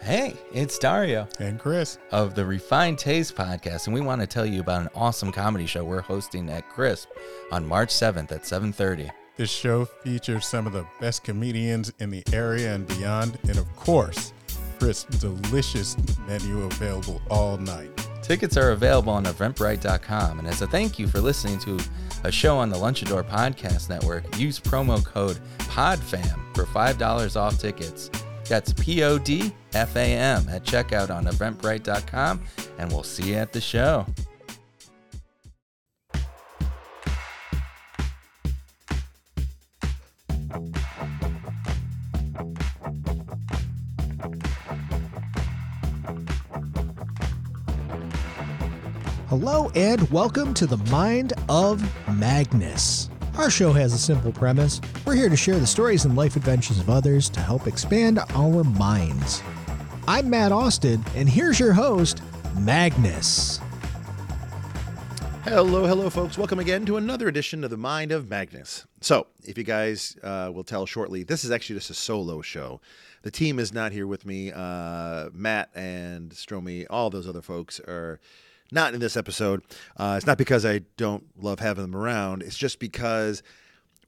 Hey, it's Dario And Chris. of the Refined Taste podcast, and we want to tell you about an awesome comedy show we're hosting at Crisp on March 7th at 7:30. This show features some of the best comedians in the area and beyond, and of course, Crisp's delicious menu available all night. Tickets are available on eventbrite.com, and as a thank you for listening to a show on the Lunchador Podcast Network, use promo code PODFAM for $5 off tickets. That's P O D F A M at checkout on eventbrite.com, and we'll see you at the show. Hello and welcome to the Mind of Magnus. Our show has a simple premise. We're here to share the stories and life adventures of others to help expand our minds. I'm Matt Austin, and here's your host, Magnus. Hello, hello, folks. Welcome again to another edition of the Mind of Magnus. So, if you guys uh, will tell shortly, this is actually just a solo show. The team is not here with me. Uh, Matt and Stromy, all those other folks are not in this episode. Uh, it's not because I don't love having them around. It's just because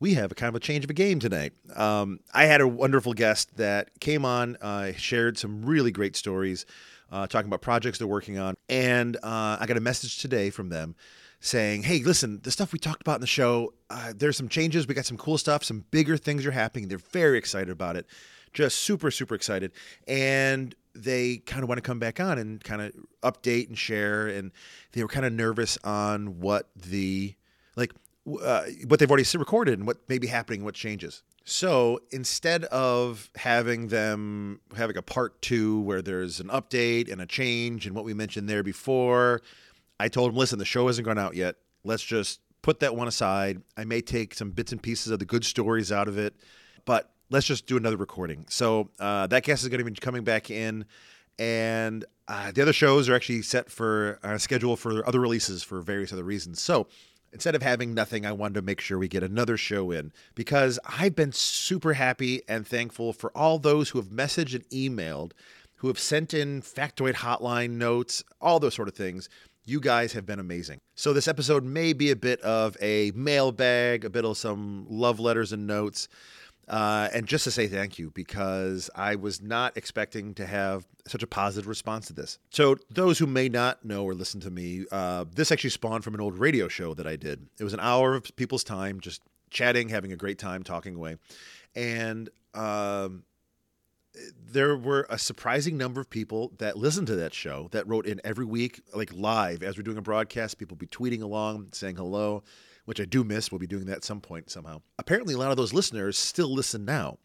we have a kind of a change of a game tonight. Um, I had a wonderful guest that came on, uh, shared some really great stories, uh, talking about projects they're working on, and uh, I got a message today from them saying, "Hey, listen, the stuff we talked about in the show, uh, there's some changes. We got some cool stuff. Some bigger things are happening. They're very excited about it, just super, super excited, and." They kind of want to come back on and kind of update and share, and they were kind of nervous on what the like uh, what they've already recorded and what may be happening, what changes. So instead of having them having a part two where there's an update and a change and what we mentioned there before, I told them, listen, the show hasn't gone out yet. Let's just put that one aside. I may take some bits and pieces of the good stories out of it, but let's just do another recording. So uh, that guest is going to be coming back in, and uh, the other shows are actually set for uh, schedule for other releases for various other reasons. So instead of having nothing, I wanted to make sure we get another show in because I've been super happy and thankful for all those who have messaged and emailed, who have sent in factoid hotline notes, all those sort of things. You guys have been amazing. So, this episode may be a bit of a mailbag, a bit of some love letters and notes. Uh, and just to say thank you because I was not expecting to have such a positive response to this. So, those who may not know or listen to me, uh, this actually spawned from an old radio show that I did. It was an hour of people's time, just chatting, having a great time, talking away. And um, there were a surprising number of people that listened to that show that wrote in every week, like live as we're doing a broadcast. People be tweeting along, saying hello which I do miss. We'll be doing that at some point somehow. Apparently, a lot of those listeners still listen now.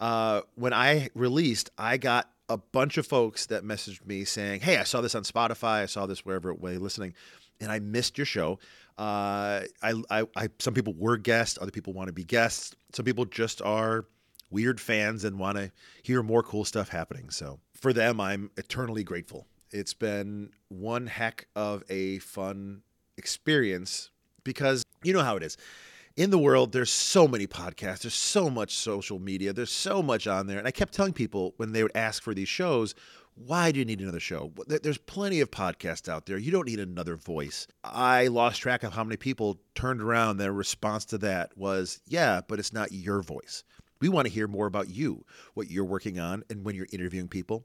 Uh, when I released, I got a bunch of folks that messaged me saying, "Hey, I saw this on Spotify. I saw this wherever it way listening, and I missed your show." Uh, I, I, I, some people were guests, other people want to be guests. Some people just are weird fans and want to hear more cool stuff happening. So for them, I'm eternally grateful. It's been one heck of a fun experience because you know how it is. In the world, there's so many podcasts, there's so much social media, there's so much on there. And I kept telling people when they would ask for these shows, why do you need another show? There's plenty of podcasts out there. You don't need another voice. I lost track of how many people turned around. Their response to that was, yeah, but it's not your voice. We want to hear more about you, what you're working on, and when you're interviewing people.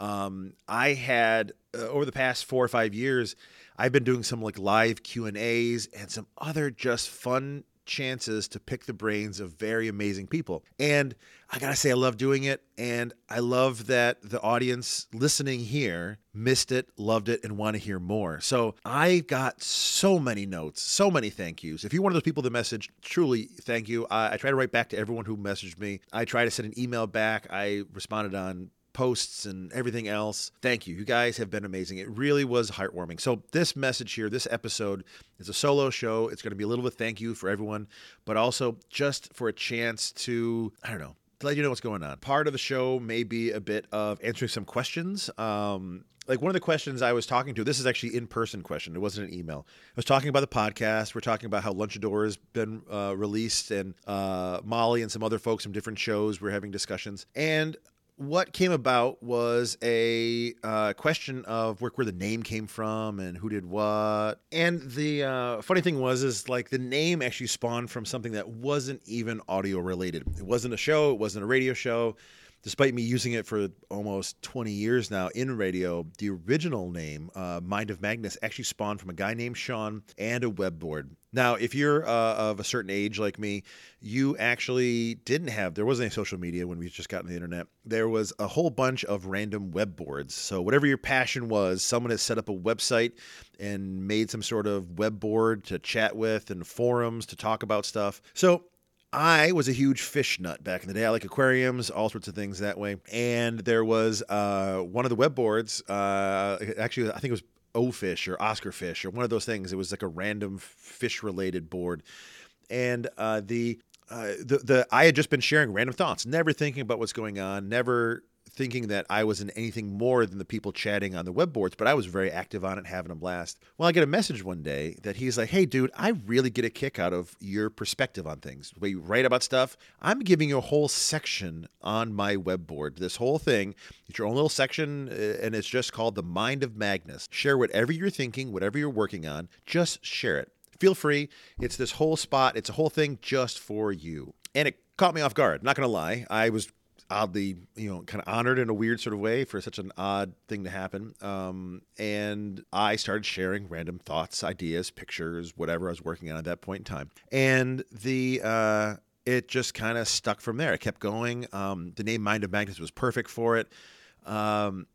Um, I had uh, over the past four or five years, I've been doing some like live Q and A's and some other just fun chances to pick the brains of very amazing people. And I gotta say, I love doing it, and I love that the audience listening here missed it, loved it, and want to hear more. So I got so many notes, so many thank yous. If you're one of those people that messaged, truly thank you. I, I try to write back to everyone who messaged me. I try to send an email back. I responded on posts and everything else. Thank you. You guys have been amazing. It really was heartwarming. So, this message here, this episode is a solo show. It's going to be a little bit thank you for everyone, but also just for a chance to, I don't know, to let you know what's going on. Part of the show may be a bit of answering some questions. Um, like one of the questions I was talking to, this is actually in person question. It wasn't an email. I was talking about the podcast. We're talking about how Lunchador has been uh, released, and uh, Molly and some other folks from different shows. We're having discussions, and what came about was a uh, question of where, where the name came from and who did what. And the uh, funny thing was, is like the name actually spawned from something that wasn't even audio related. It wasn't a show. It wasn't a radio show despite me using it for almost 20 years now in radio, the original name, uh, Mind of Magnus, actually spawned from a guy named Sean and a web board. Now, if you're uh, of a certain age like me, you actually didn't have, there wasn't any social media when we just got on the internet. There was a whole bunch of random web boards. So, whatever your passion was, someone has set up a website and made some sort of web board to chat with and forums to talk about stuff. So, I was a huge fish nut back in the day. I like aquariums, all sorts of things that way. And there was uh, one of the web boards. Uh, actually, I think it was O Fish or Oscar Fish or one of those things. It was like a random fish related board, and uh, the. Uh, the the I had just been sharing random thoughts, never thinking about what's going on, never thinking that I was in anything more than the people chatting on the web boards, but I was very active on it, having a blast. Well, I get a message one day that he's like, Hey, dude, I really get a kick out of your perspective on things. The way you write about stuff, I'm giving you a whole section on my web board. This whole thing, it's your own little section, uh, and it's just called The Mind of Magnus. Share whatever you're thinking, whatever you're working on, just share it. Feel free. It's this whole spot, it's a whole thing just for you. And it caught me off guard. Not going to lie. I was oddly, you know, kind of honored in a weird sort of way for such an odd thing to happen. Um, and I started sharing random thoughts, ideas, pictures, whatever I was working on at that point in time. And the uh, it just kind of stuck from there. It kept going. Um, the name Mind of Magnus was perfect for it. Um,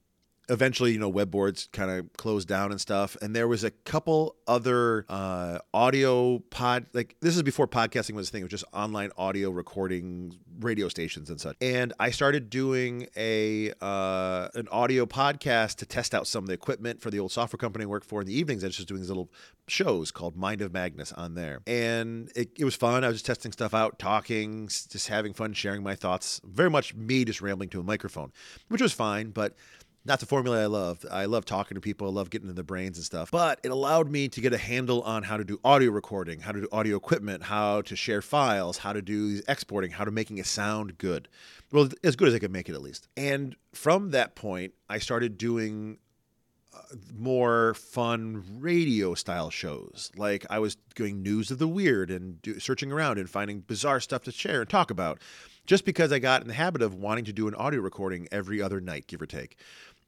eventually, you know, web boards kind of closed down and stuff. And there was a couple other uh, audio pod, like this is before podcasting was a thing. It was just online audio recording radio stations and such. And I started doing a uh, an audio podcast to test out some of the equipment for the old software company I worked for in the evenings. I was just doing these little shows called Mind of Magnus on there. And it, it was fun. I was just testing stuff out, talking, just having fun, sharing my thoughts. Very much me just rambling to a microphone, which was fine. But not the formula I love. I love talking to people. I love getting into their brains and stuff. But it allowed me to get a handle on how to do audio recording, how to do audio equipment, how to share files, how to do these exporting, how to making it sound good. Well, as good as I could make it at least. And from that point, I started doing uh, more fun radio style shows. Like I was doing news of the weird and do, searching around and finding bizarre stuff to share and talk about. Just because I got in the habit of wanting to do an audio recording every other night, give or take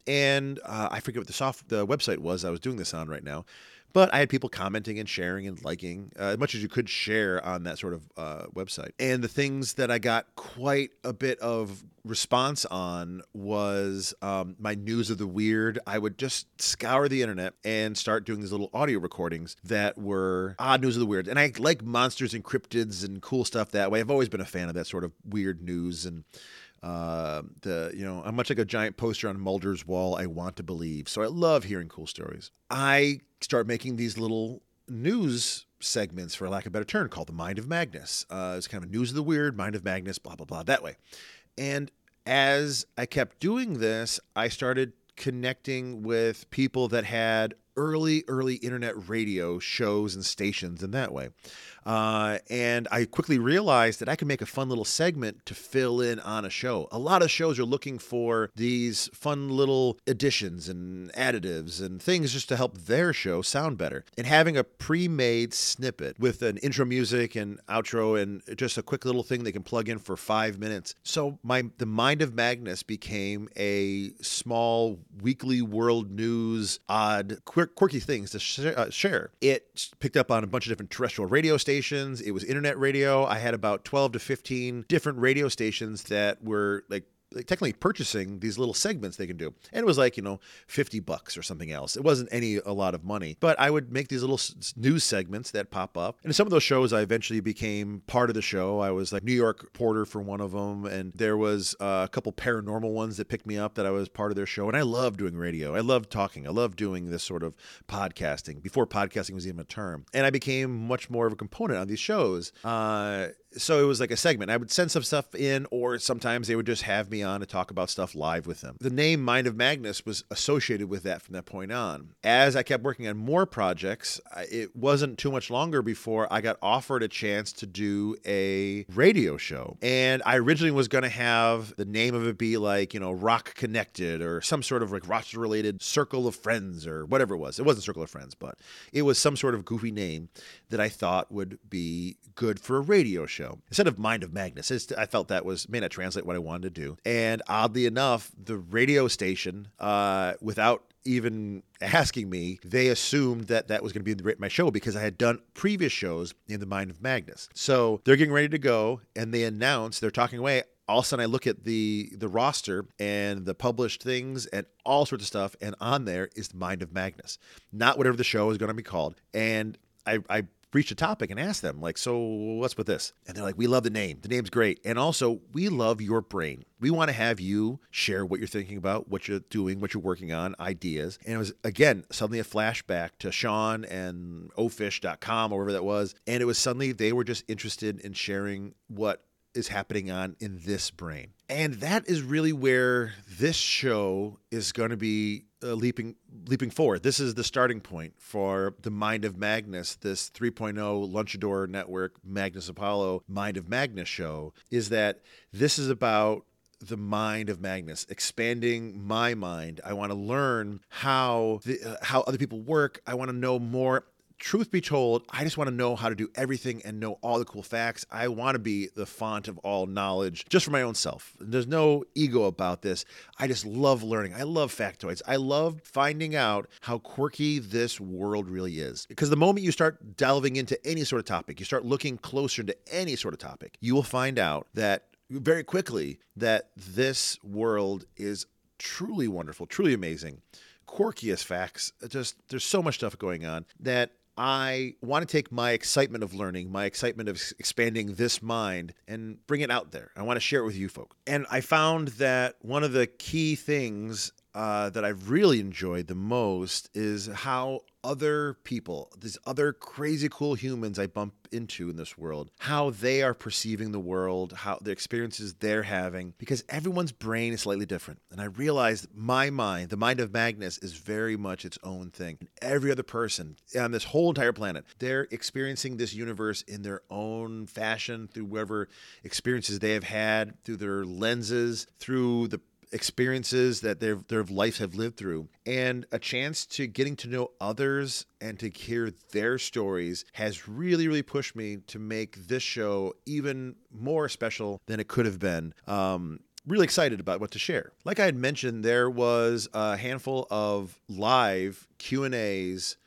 and uh, I forget what the soft the website was I was doing this on right now, but I had people commenting and sharing and liking uh, as much as you could share on that sort of uh, website. And the things that I got quite a bit of response on was um, my news of the weird. I would just scour the internet and start doing these little audio recordings that were odd news of the weird. And I like monsters and cryptids and cool stuff that way. I've always been a fan of that sort of weird news and uh, the you know I'm much like a giant poster on Mulder's wall. I want to believe, so I love hearing cool stories. I start making these little news segments, for lack of a better term, called the Mind of Magnus. Uh, it's kind of news of the weird, Mind of Magnus, blah blah blah, that way. And as I kept doing this, I started connecting with people that had early, early internet radio shows and stations in that way. Uh, and I quickly realized that I could make a fun little segment to fill in on a show. A lot of shows are looking for these fun little additions and additives and things just to help their show sound better. And having a pre made snippet with an intro music and outro and just a quick little thing they can plug in for five minutes. So my the Mind of Magnus became a small weekly world news, odd, quirky things to sh- uh, share. It picked up on a bunch of different terrestrial radio stations. It was internet radio. I had about 12 to 15 different radio stations that were like technically purchasing these little segments they can do. And it was like you know 50 bucks or something else. It wasn't any a lot of money. But i would make these little news segments that pop up. And some of those shows i eventually became part of the show. I was like new york porter for one of them and there was uh, a couple paranormal ones that picked me up that i was part of their show. And i love doing radio. I love talking. I love doing this sort of podcasting before podcasting was even a term. And i became much more of a component on these shows. Uh, so it was like a segment. I would send some stuff in, or sometimes they would just have me on to talk about stuff live with them. The name Mind of Magnus was associated with that from that point on. As I kept working on more projects, it wasn't too much longer before I got offered a chance to do a radio show. And I originally was going to have the name of it be like, you know, Rock Connected or some sort of like roster related Circle of Friends or whatever it was. It wasn't Circle of Friends, but it was some sort of goofy name that I thought would be good for a radio show. Instead of Mind of Magnus, I felt that was may not translate what I wanted to do. And oddly enough, the radio station, uh, without even asking me, they assumed that that was going to be my show because I had done previous shows in the Mind of Magnus. So they're getting ready to go, and they announce they're talking away all of a sudden I look at the the roster and the published things and all sorts of stuff, and on there is the Mind of Magnus, not whatever the show is going to be called. And I, I breached a topic and asked them, like, so what's with this? And they're like, we love the name. The name's great. And also, we love your brain. We want to have you share what you're thinking about, what you're doing, what you're working on, ideas. And it was, again, suddenly a flashback to Sean and ofish.com or wherever that was. And it was suddenly they were just interested in sharing what is happening on in this brain. And that is really where this show is going to be uh, leaping leaping forward. This is the starting point for the Mind of Magnus, this 3.0 Lunchador Network Magnus Apollo Mind of Magnus show is that this is about the mind of Magnus, expanding my mind. I want to learn how the, uh, how other people work. I want to know more truth be told, I just want to know how to do everything and know all the cool facts. I want to be the font of all knowledge just for my own self. There's no ego about this. I just love learning. I love factoids. I love finding out how quirky this world really is. Because the moment you start delving into any sort of topic, you start looking closer into any sort of topic, you will find out that very quickly that this world is truly wonderful, truly amazing quirkiest facts. Just there's so much stuff going on that I want to take my excitement of learning, my excitement of expanding this mind, and bring it out there. I want to share it with you folks. And I found that one of the key things uh, that I've really enjoyed the most is how other people, these other crazy cool humans I bump into in this world, how they are perceiving the world, how the experiences they're having, because everyone's brain is slightly different. And I realized my mind, the mind of Magnus, is very much its own thing. Every other person on this whole entire planet, they're experiencing this universe in their own fashion through whatever experiences they have had, through their lenses, through the experiences that their their lives have lived through and a chance to getting to know others and to hear their stories has really really pushed me to make this show even more special than it could have been. Um, really excited about what to share. Like i had mentioned there was a handful of live q and a's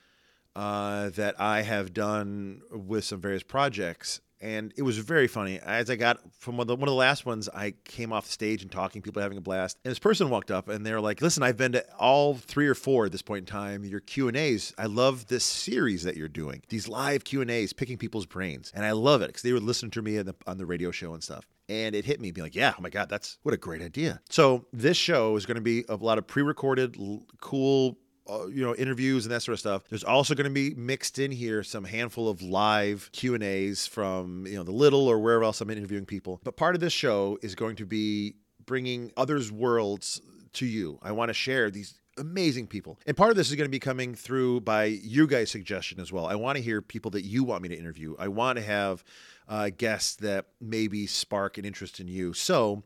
uh, that i have done with some various projects and it was very funny. As I got from one of, the, one of the last ones, I came off the stage and talking, people having a blast. And this person walked up and they're like, "Listen, I've been to all three or four at this point in time. Your Q and A's. I love this series that you're doing. These live Q and A's, picking people's brains, and I love it because they were listening to me the, on the radio show and stuff." and it hit me being like yeah oh my god that's what a great idea so this show is going to be a lot of pre-recorded cool uh, you know interviews and that sort of stuff there's also going to be mixed in here some handful of live q and a's from you know the little or wherever else i'm interviewing people. But part of this show is going to be bringing others worlds to you. I want to share these amazing people. And part of this is going to be coming through by you guys suggestion as well. I want to hear people that you want me to interview. I want to have uh, guests that maybe spark an interest in you. So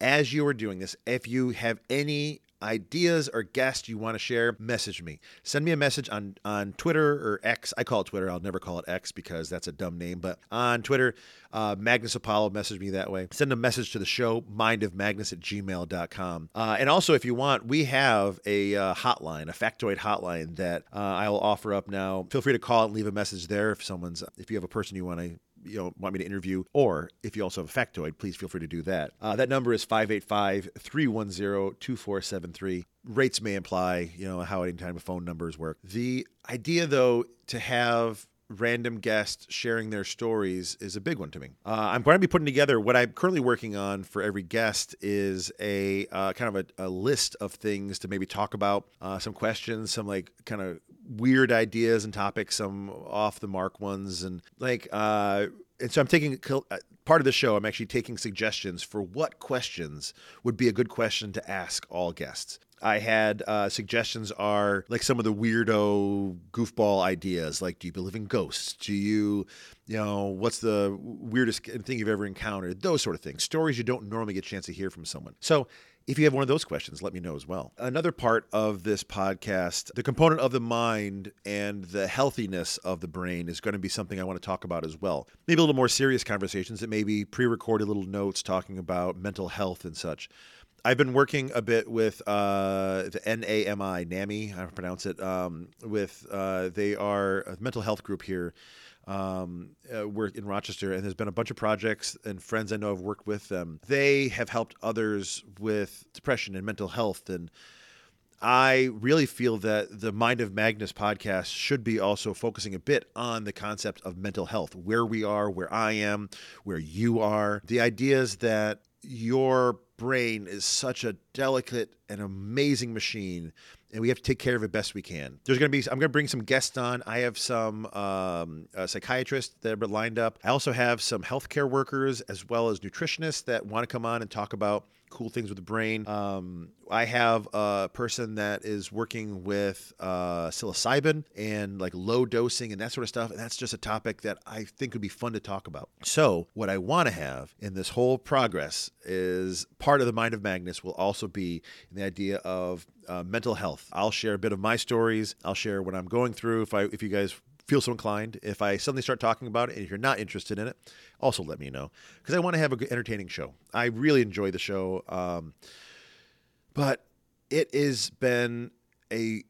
as you are doing this, if you have any ideas or guests you want to share, message me. Send me a message on, on Twitter or X. I call it Twitter. I'll never call it X because that's a dumb name. But on Twitter, uh, Magnus Apollo, message me that way. Send a message to the show, mindofmagnus at gmail.com. Uh, and also, if you want, we have a uh, hotline, a factoid hotline that uh, I'll offer up now. Feel free to call and leave a message there if someone's, if you have a person you want to you know want me to interview, or if you also have a factoid, please feel free to do that. Uh, that number is 585-310-2473. Rates may imply, you know, how any time phone numbers work. The idea, though, to have random guests sharing their stories is a big one to me. Uh, I'm going to be putting together what I'm currently working on for every guest is a uh, kind of a, a, list of things to maybe talk about, uh, some questions, some like kind of weird ideas and topics, some off the mark ones, and like uh, and so I'm taking uh, part of the show, I'm actually taking suggestions for what questions would be a good question to ask all guests. I had uh, suggestions are like some of the weirdo goofball ideas, like do you believe in ghosts? Do you, you know, what's the weirdest thing you've ever encountered? Those sort of things. Stories you don't normally get a chance to hear from someone. So if you have one of those questions, let me know as well. Another part of this podcast, the component of the mind and the healthiness of the brain is going to be something I want to talk about as well. Maybe a little more serious conversations that maybe pre recorded little notes talking about mental health and such. I've been working a bit with uh, the NAMI, NAMI, I don't pronounce it. Um, with uh, they are a mental health group here um, uh, work in Rochester, and there's been a bunch of projects and friends I know have worked with them. They have helped others with depression and mental health, and I really feel that the Mind of Magnus podcast should be also focusing a bit on the concept of mental health, where we are, where I am, where you are. The ideas that your brain is such a delicate and amazing machine and we have to take care of it best we can. There's going to be, I'm going to bring some guests on. I have some um, psychiatrists that are lined up. I also have some healthcare workers as well as nutritionists that want to come on and talk about cool things with the brain. Um, I have a person that is working with uh, psilocybin and like low dosing and that sort of stuff. And that's just a topic that I think would be fun to talk about. So, what I want to have in this whole progress is part of the Mind of Magnus will also be the idea of uh, mental health. I'll share a bit of my stories. I'll share what I'm going through. If I, if you guys feel so inclined, if I suddenly start talking about it, and if you're not interested in it, also let me know because I want to have a good, entertaining show. I really enjoy the show, um, but it has been a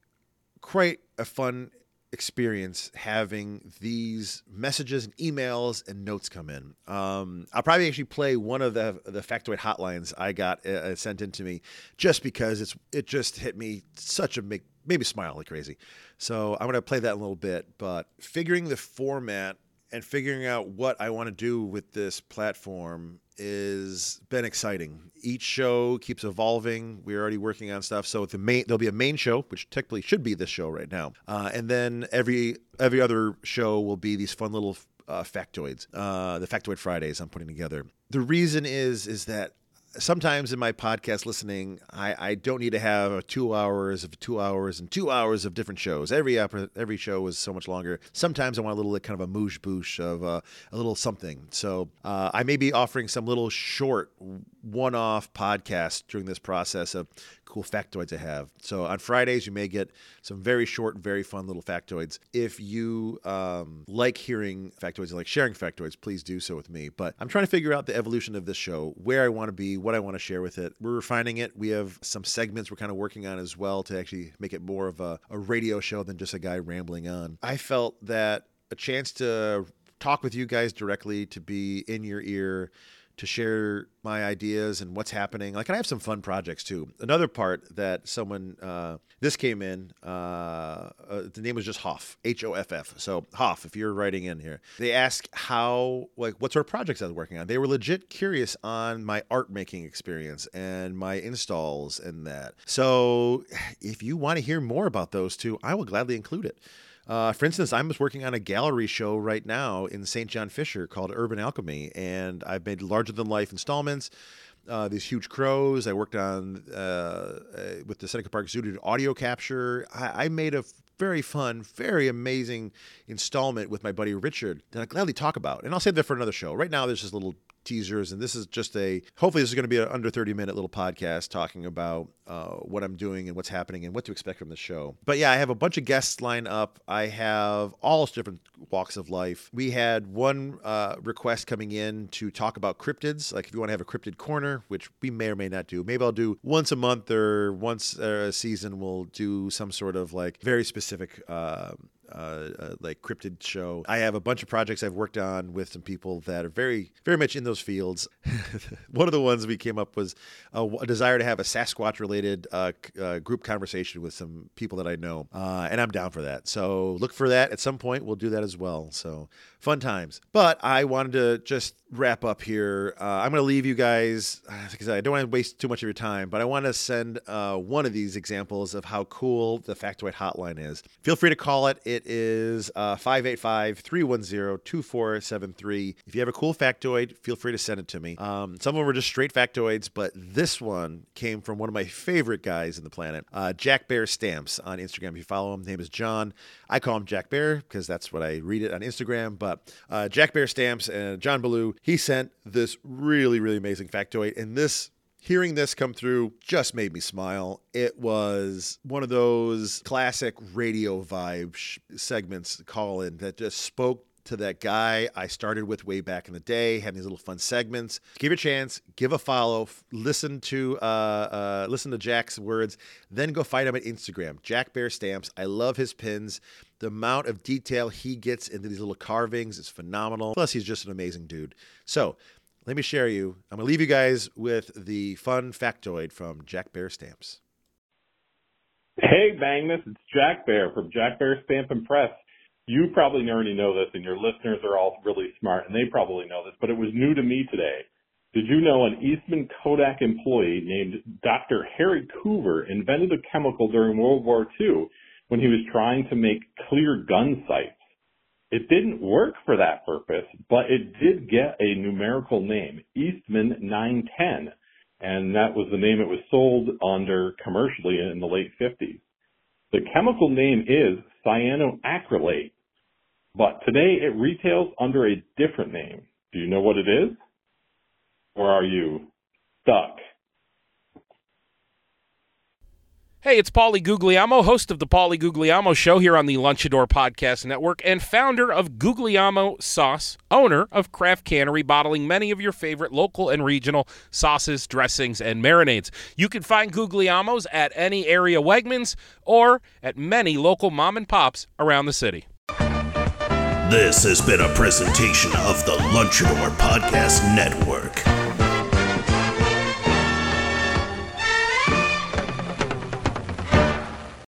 quite a fun experience having these messages and emails and notes come in. Um, I'll probably actually play one of the the factoid hotlines I got uh, uh sent into me just because it's it just hit me such a make maybe smile like crazy. So I'm gonna play that in a little bit, but figuring the format and figuring out what I want to do with this platform is been exciting. Each show keeps evolving. We're already working on stuff. So the main there'll be a main show, which technically should be this show right now, uh, and then every every other show will be these fun little uh, factoids, uh, the Factoid Fridays I'm putting together. The reason is is that sometimes in my podcast listening, I, I don't need to have two hours of two hours and two hours of different shows. Every every show is so much longer. Sometimes I want a little kind of a moosh boosh of uh, a little something. So uh, I may be offering some little short one-off podcast during this process of cool factoids I have. So on Fridays, you may get some very short, very fun little factoids. If you um, like hearing factoids and like sharing factoids, please do so with me. But I'm trying to figure out the evolution of this show, where I want to be, what I want to share with it. We're refining it. We have some segments we're kind of working on as well to actually make it more of a, a radio show than just a guy rambling on. I felt that a chance to talk with you guys directly, to be in your ear, to share my ideas and what's happening. Like, and I have some fun projects too. Another part that someone uh, this came in, uh, uh, the name was just Hoff, H O F F. So Hoff, if you're writing in here, they ask how, like, what sort of projects I was working on. They were legit curious on my art making experience and my installs and that. So if you want to hear more about those two, I will gladly include it. Uh, for instance, I'm working on a gallery show right now in St. John Fisher called Urban Alchemy, and I've made larger than life installments. Uh, these huge crows. I worked on uh, uh with the Seneca Park Zoo to audio capture. I, I, made a very fun, very amazing installment with my buddy Richard that I gladly talk about, and I'll save that for another show. Right now, there's this little teasers, and this is just a hopefully this is going to be an under 30 minute little podcast talking about uh, what I'm doing and what's happening and what to expect from the show. But yeah, I have a bunch of guests lined up. I have all different walks of life. We had one uh, request coming in to talk about cryptids, like if you want to have a cryptid corner, which we may or may not do. Maybe I'll do once a month or once a season. We'll do some sort of like very specific. Uh, uh, uh, like cryptid show. I have a bunch of projects I've worked on with some people that are very, very much in those fields. One of the ones we came up was a, a desire to have a Sasquatch related uh, uh, group conversation with some people that I know, uh, and I'm down for that. So look for that at some point. We'll do that as well. So fun times. But I wanted to just wrap up here. Uh, I'm going to leave you guys because I don't want to waste too much of your time, but I want to send one of these examples of how cool the Factoid Hotline is. Feel free to call it. It It is uh, 585 310 2473. If you have a cool factoid, feel free to send it to me. Um, some of them were just straight factoids, but this one came from one of my favorite guys in the planet, uh, Jack Bear Stamps on Instagram. If you follow him, his name is John. I call him Jack Bear because that's what I read it on Instagram. But uh, Jack Bear Stamps and John Ballou, he sent this really, really amazing factoid. And this hearing this come through just made me smile. It was one of those classic radio vibe sh- segments call in that just spoke to that guy I started with way back in the day, having these little fun segments. Give it a chance, give a follow, f- listen to uh, uh, listen to Jack's words, then go find him at Instagram, Jack Bear Stamps. I love his pins. The amount of detail he gets into these little carvings is phenomenal. Plus, he's just an amazing dude. So, let me share you. I'm going to leave you guys with the fun factoid from Jack Bear Stamps. Hey, Magnus, it's Jack Bear from Jack Bear Stamp and Press. You probably already know this, and your listeners are all really smart, and they probably know this, but it was new to me today. Did you know an Eastman Kodak employee named Dr. Harry Coover invented a chemical during World War II when he was trying to make clear gun sights? It didn't work for that purpose, but it did get a numerical name, Eastman 910, and that was the name it was sold under commercially in the late 50s. The chemical name is cyanoacrylate, but today it retails under a different name. Do you know what it is? Or are you stuck? Hey, it's Paulie Guglielmo, host of the Paulie Guglielmo Show here on the Lunchador Podcast Network, and founder of Guglielmo Sauce, owner of Craft Cannery, bottling many of your favorite local and regional sauces, dressings, and marinades. You can find Guglielmo's at any area Wegmans or at many local mom and pops around the city. This has been a presentation of the Lunchador Podcast Network.